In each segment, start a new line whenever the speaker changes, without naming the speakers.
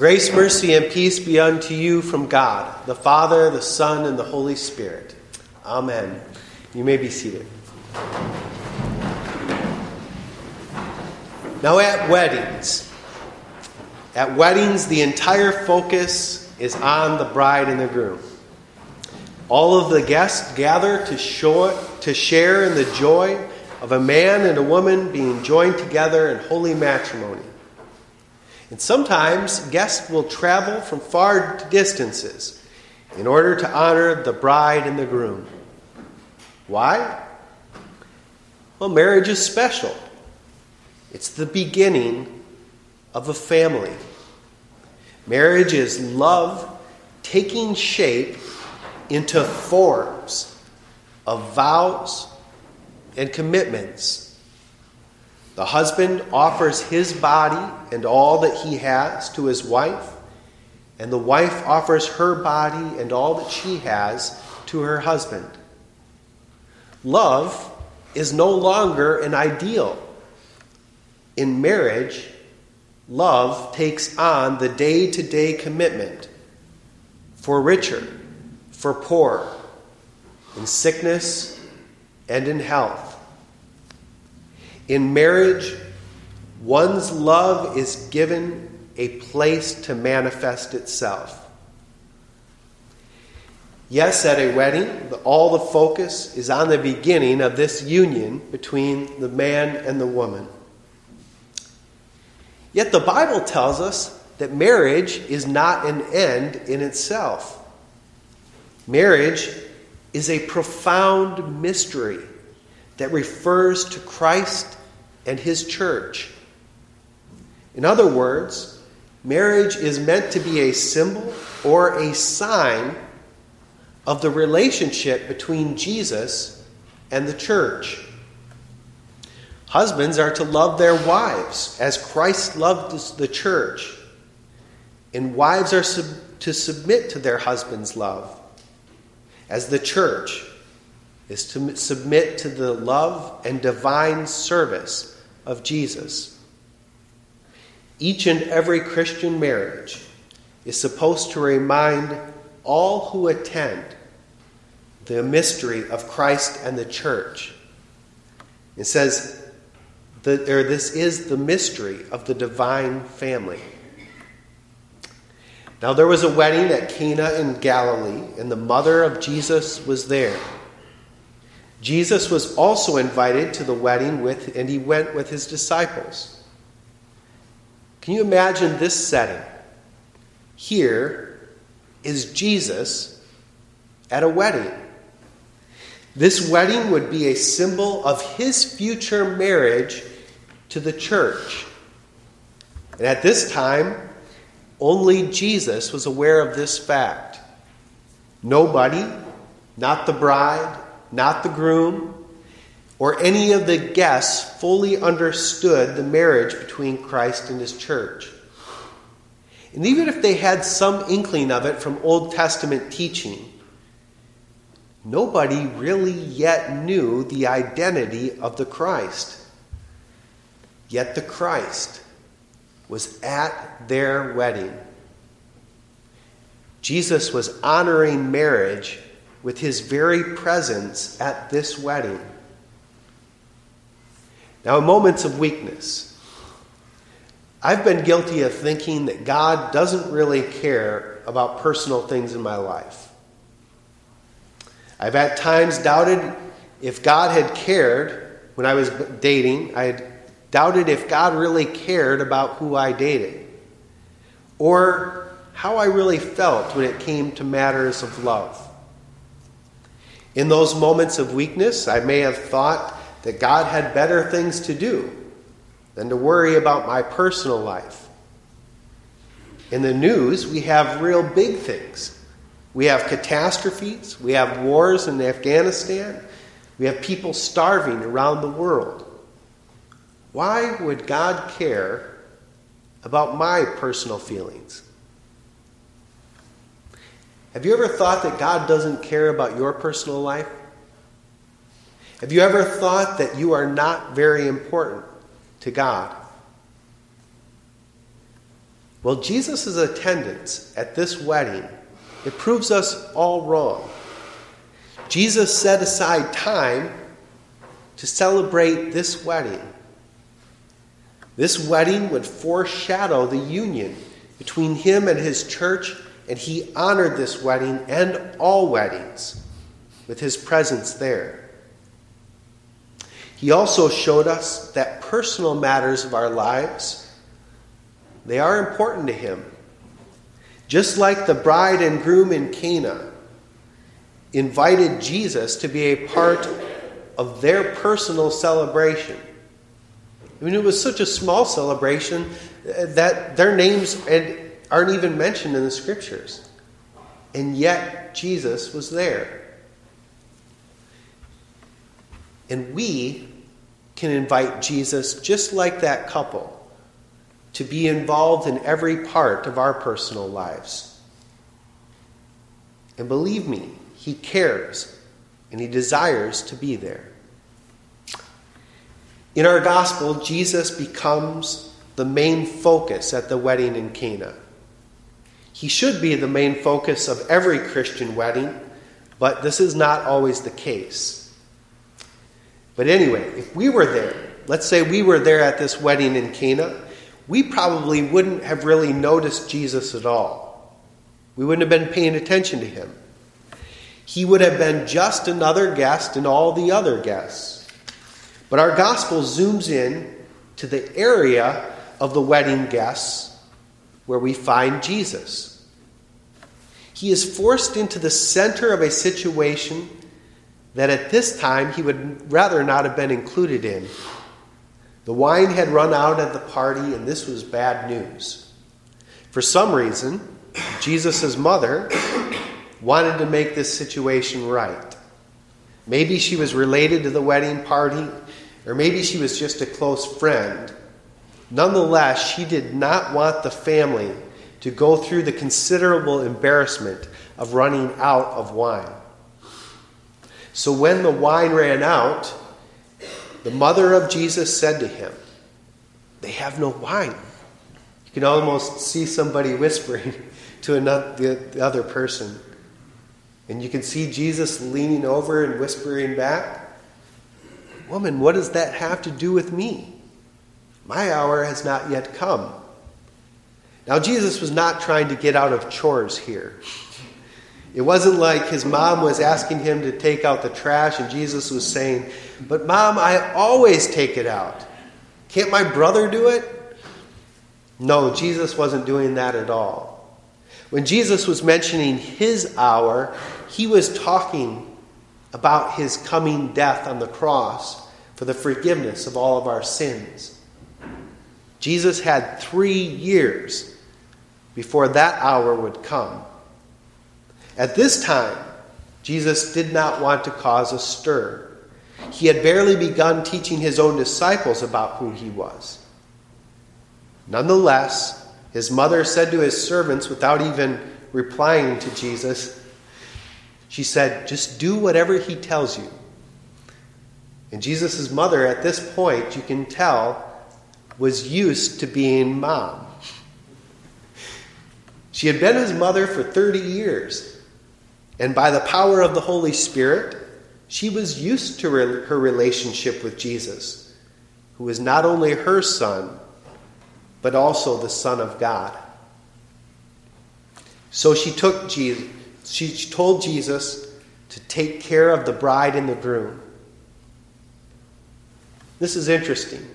Grace, mercy, and peace be unto you from God, the Father, the Son, and the Holy Spirit. Amen. You may be seated. Now, at weddings, at weddings, the entire focus is on the bride and the groom. All of the guests gather to, show, to share in the joy of a man and a woman being joined together in holy matrimony. And sometimes guests will travel from far distances in order to honor the bride and the groom. Why? Well, marriage is special. It's the beginning of a family. Marriage is love taking shape into forms of vows and commitments the husband offers his body and all that he has to his wife, and the wife offers her body and all that she has to her husband. Love is no longer an ideal. In marriage, love takes on the day to day commitment for richer, for poor, in sickness and in health in marriage, one's love is given a place to manifest itself. Yes, at a wedding, all the focus is on the beginning of this union between the man and the woman. Yet the Bible tells us that marriage is not an end in itself. Marriage is a profound mystery that refers to Christ and his church. In other words, marriage is meant to be a symbol or a sign of the relationship between Jesus and the church. Husbands are to love their wives as Christ loved the church, and wives are sub- to submit to their husband's love as the church is to submit to the love and divine service of Jesus. Each and every Christian marriage is supposed to remind all who attend the mystery of Christ and the church. It says, that, or this is the mystery of the divine family. Now, there was a wedding at Cana in Galilee, and the mother of Jesus was there. Jesus was also invited to the wedding with, and he went with his disciples. Can you imagine this setting? Here is Jesus at a wedding. This wedding would be a symbol of his future marriage to the church. And at this time, only Jesus was aware of this fact. Nobody, not the bride, not the groom, or any of the guests fully understood the marriage between Christ and his church. And even if they had some inkling of it from Old Testament teaching, nobody really yet knew the identity of the Christ. Yet the Christ was at their wedding. Jesus was honoring marriage with his very presence at this wedding. Now, in moments of weakness, I've been guilty of thinking that God doesn't really care about personal things in my life. I've at times doubted if God had cared when I was dating. I had doubted if God really cared about who I dated or how I really felt when it came to matters of love. In those moments of weakness, I may have thought that God had better things to do than to worry about my personal life. In the news, we have real big things. We have catastrophes, we have wars in Afghanistan, we have people starving around the world. Why would God care about my personal feelings? Have you ever thought that God doesn't care about your personal life? Have you ever thought that you are not very important to God? Well, Jesus' attendance at this wedding, it proves us all wrong. Jesus set aside time to celebrate this wedding. This wedding would foreshadow the union between him and his church, and he honored this wedding and all weddings with his presence there. He also showed us that personal matters of our lives they are important to him. Just like the bride and groom in Cana invited Jesus to be a part of their personal celebration. I mean, it was such a small celebration that their names aren't even mentioned in the scriptures. And yet, Jesus was there. And we can invite Jesus just like that couple to be involved in every part of our personal lives. And believe me, He cares and He desires to be there. In our gospel, Jesus becomes the main focus at the wedding in Cana. He should be the main focus of every Christian wedding, but this is not always the case. But anyway, if we were there, let's say we were there at this wedding in Cana, we probably wouldn't have really noticed Jesus at all. We wouldn't have been paying attention to him. He would have been just another guest in all the other guests. But our gospel zooms in to the area of the wedding guests where we find Jesus. He is forced into the center of a situation that at this time he would rather not have been included in. The wine had run out at the party, and this was bad news. For some reason, Jesus' mother wanted to make this situation right. Maybe she was related to the wedding party, or maybe she was just a close friend. Nonetheless, she did not want the family to go through the considerable embarrassment of running out of wine. So when the wine ran out, the mother of Jesus said to him, They have no wine. You can almost see somebody whispering to another, the other person. And you can see Jesus leaning over and whispering back, Woman, what does that have to do with me? My hour has not yet come. Now, Jesus was not trying to get out of chores here. It wasn't like his mom was asking him to take out the trash and Jesus was saying, But mom, I always take it out. Can't my brother do it? No, Jesus wasn't doing that at all. When Jesus was mentioning his hour, he was talking about his coming death on the cross for the forgiveness of all of our sins. Jesus had three years before that hour would come. At this time, Jesus did not want to cause a stir. He had barely begun teaching his own disciples about who he was. Nonetheless, his mother said to his servants, without even replying to Jesus, she said, Just do whatever he tells you. And Jesus' mother, at this point, you can tell, was used to being mom. She had been his mother for 30 years. And by the power of the Holy Spirit, she was used to her relationship with Jesus, who is not only her son, but also the Son of God. So she took Jesus, she told Jesus to take care of the bride and the groom. This is interesting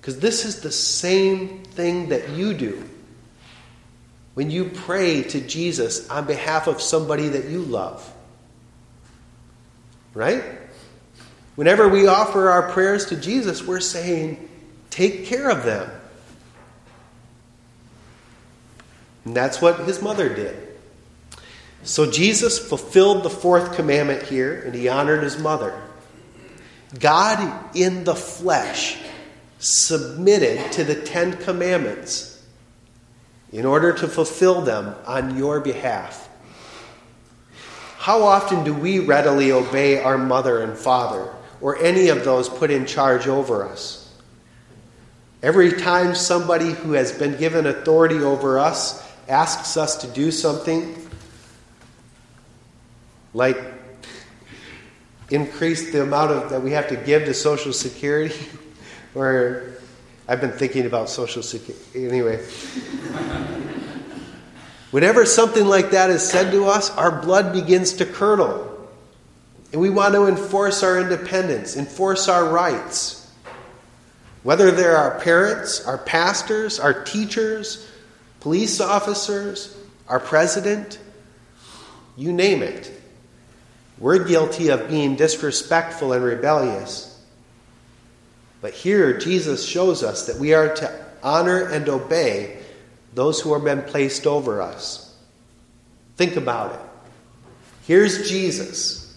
because this is the same thing that you do when you pray to Jesus on behalf of somebody that you love. Right? Whenever we offer our prayers to Jesus, we're saying, take care of them. And that's what his mother did. So Jesus fulfilled the fourth commandment here, and he honored his mother. God in the flesh submitted to the Ten Commandments in order to fulfill them on your behalf. How often do we readily obey our mother and father or any of those put in charge over us? Every time somebody who has been given authority over us asks us to do something, like increase the amount of that we have to give to Social Security, or I've been thinking about Social Security anyway. Whenever something like that is said to us, our blood begins to curdle. And we want to enforce our independence, enforce our rights. Whether they're our parents, our pastors, our teachers, police officers, our president, you name it. We're guilty of being disrespectful and rebellious. But here, Jesus shows us that we are to honor and obey those who have been placed over us. Think about it. Here's Jesus.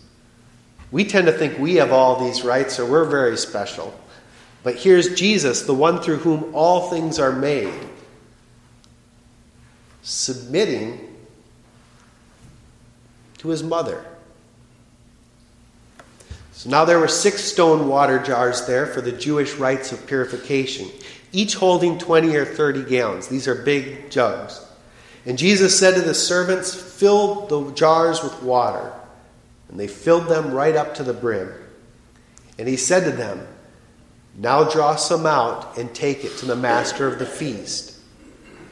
We tend to think we have all these rights or we're very special. But here's Jesus, the one through whom all things are made, submitting to his mother. So now there were six stone water jars there for the Jewish rites of purification each holding 20 or 30 gallons. These are big jugs. And Jesus said to the servants, Fill the jars with water. And they filled them right up to the brim. And he said to them, Now draw some out and take it to the master of the feast.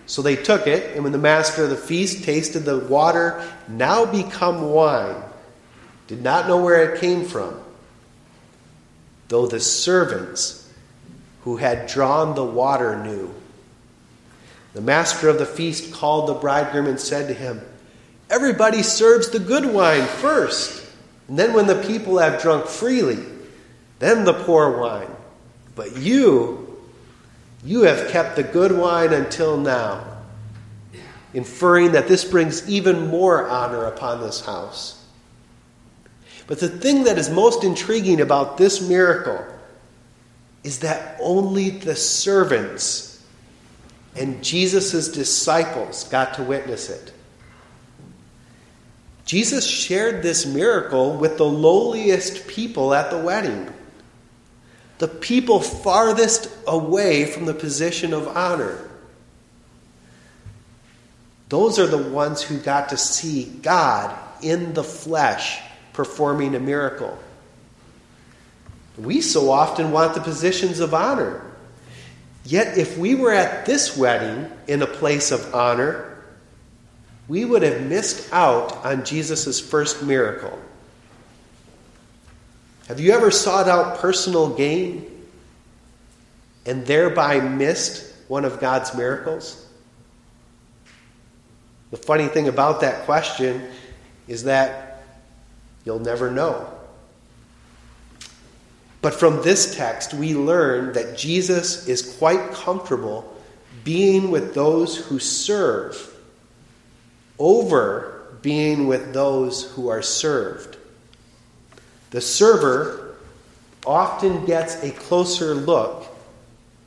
So they took it, and when the master of the feast tasted the water, now become wine, did not know where it came from, though the servants who had drawn the water knew. The master of the feast called the bridegroom and said to him, Everybody serves the good wine first, and then when the people have drunk freely, then the poor wine. But you, you have kept the good wine until now, inferring that this brings even more honor upon this house. But the thing that is most intriguing about this miracle is that only the servants and Jesus' disciples got to witness it. Jesus shared this miracle with the lowliest people at the wedding, the people farthest away from the position of honor. Those are the ones who got to see God in the flesh performing a miracle. We so often want the positions of honor. Yet, if we were at this wedding in a place of honor, we would have missed out on Jesus' first miracle. Have you ever sought out personal gain and thereby missed one of God's miracles? The funny thing about that question is that you'll never know. But from this text, we learn that Jesus is quite comfortable being with those who serve over being with those who are served. The server often gets a closer look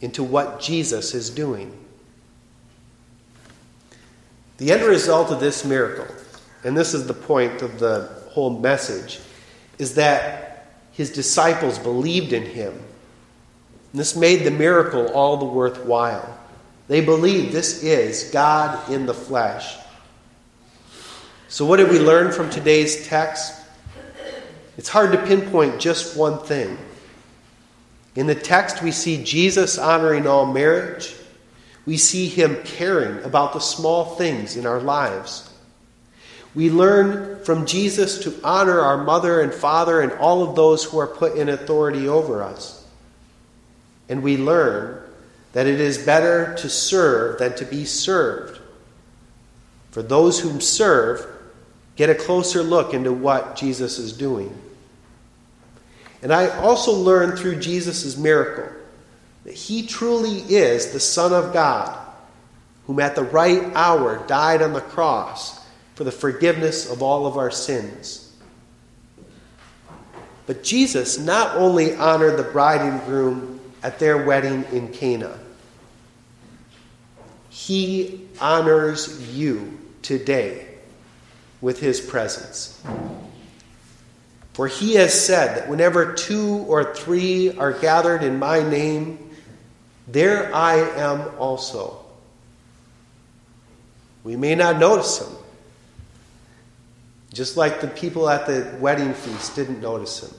into what Jesus is doing. The end result of this miracle, and this is the point of the whole message, is that his disciples believed in him. And this made the miracle all the worthwhile. They believed this is God in the flesh. So, what did we learn from today's text? It's hard to pinpoint just one thing. In the text, we see Jesus honoring all marriage. We see him caring about the small things in our lives. We learn from Jesus to honor our mother and father and all of those who are put in authority over us. And we learn that it is better to serve than to be served. For those whom serve, get a closer look into what Jesus is doing. And I also learned through Jesus' miracle that he truly is the Son of God, whom at the right hour died on the cross for the forgiveness of all of our sins. But Jesus not only honored the bride and groom at their wedding in Cana, he honors you today with his presence. For he has said that whenever two or three are gathered in my name, There I am also. We may not notice him, just like the people at the wedding feast didn't notice him.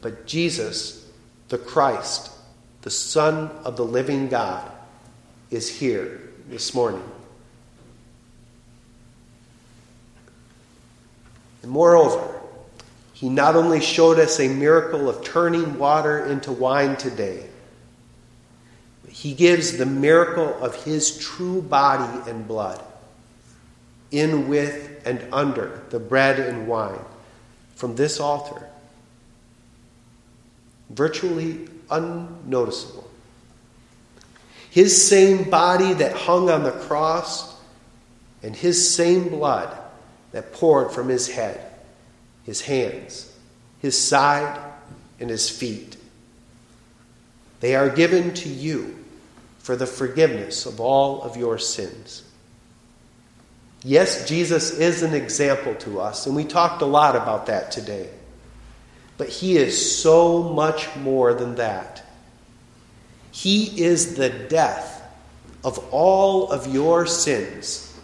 But Jesus, the Christ, the Son of the living God, is here this morning. And moreover, he not only showed us a miracle of turning water into wine today, but he gives the miracle of his true body and blood in, with, and under the bread and wine from this altar. Virtually unnoticeable. His same body that hung on the cross and his same blood that poured from his head, his hands, his side, and his feet. They are given to you for the forgiveness of all of your sins. Yes, Jesus is an example to us, and we talked a lot about that today. But he is so much more than that. He is the death of all of your sins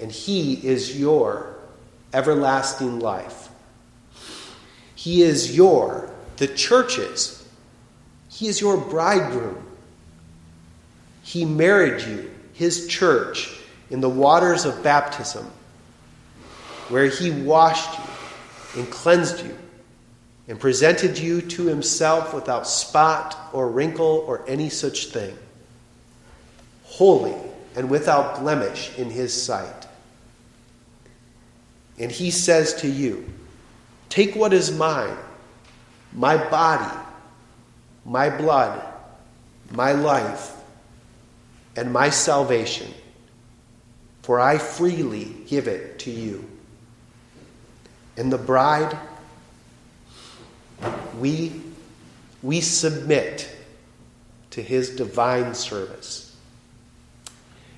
and He is your everlasting life. He is your, the church's, He is your bridegroom. He married you, His church, in the waters of baptism, where He washed you and cleansed you and presented you to Himself without spot or wrinkle or any such thing, holy and without blemish in His sight. And he says to you, Take what is mine, my body, my blood, my life, and my salvation, for I freely give it to you. And the bride, we, we submit to his divine service.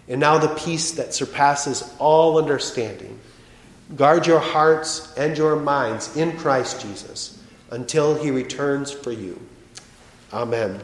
And now the peace that surpasses all understanding Guard your hearts and your minds in Christ Jesus until he returns for you. Amen.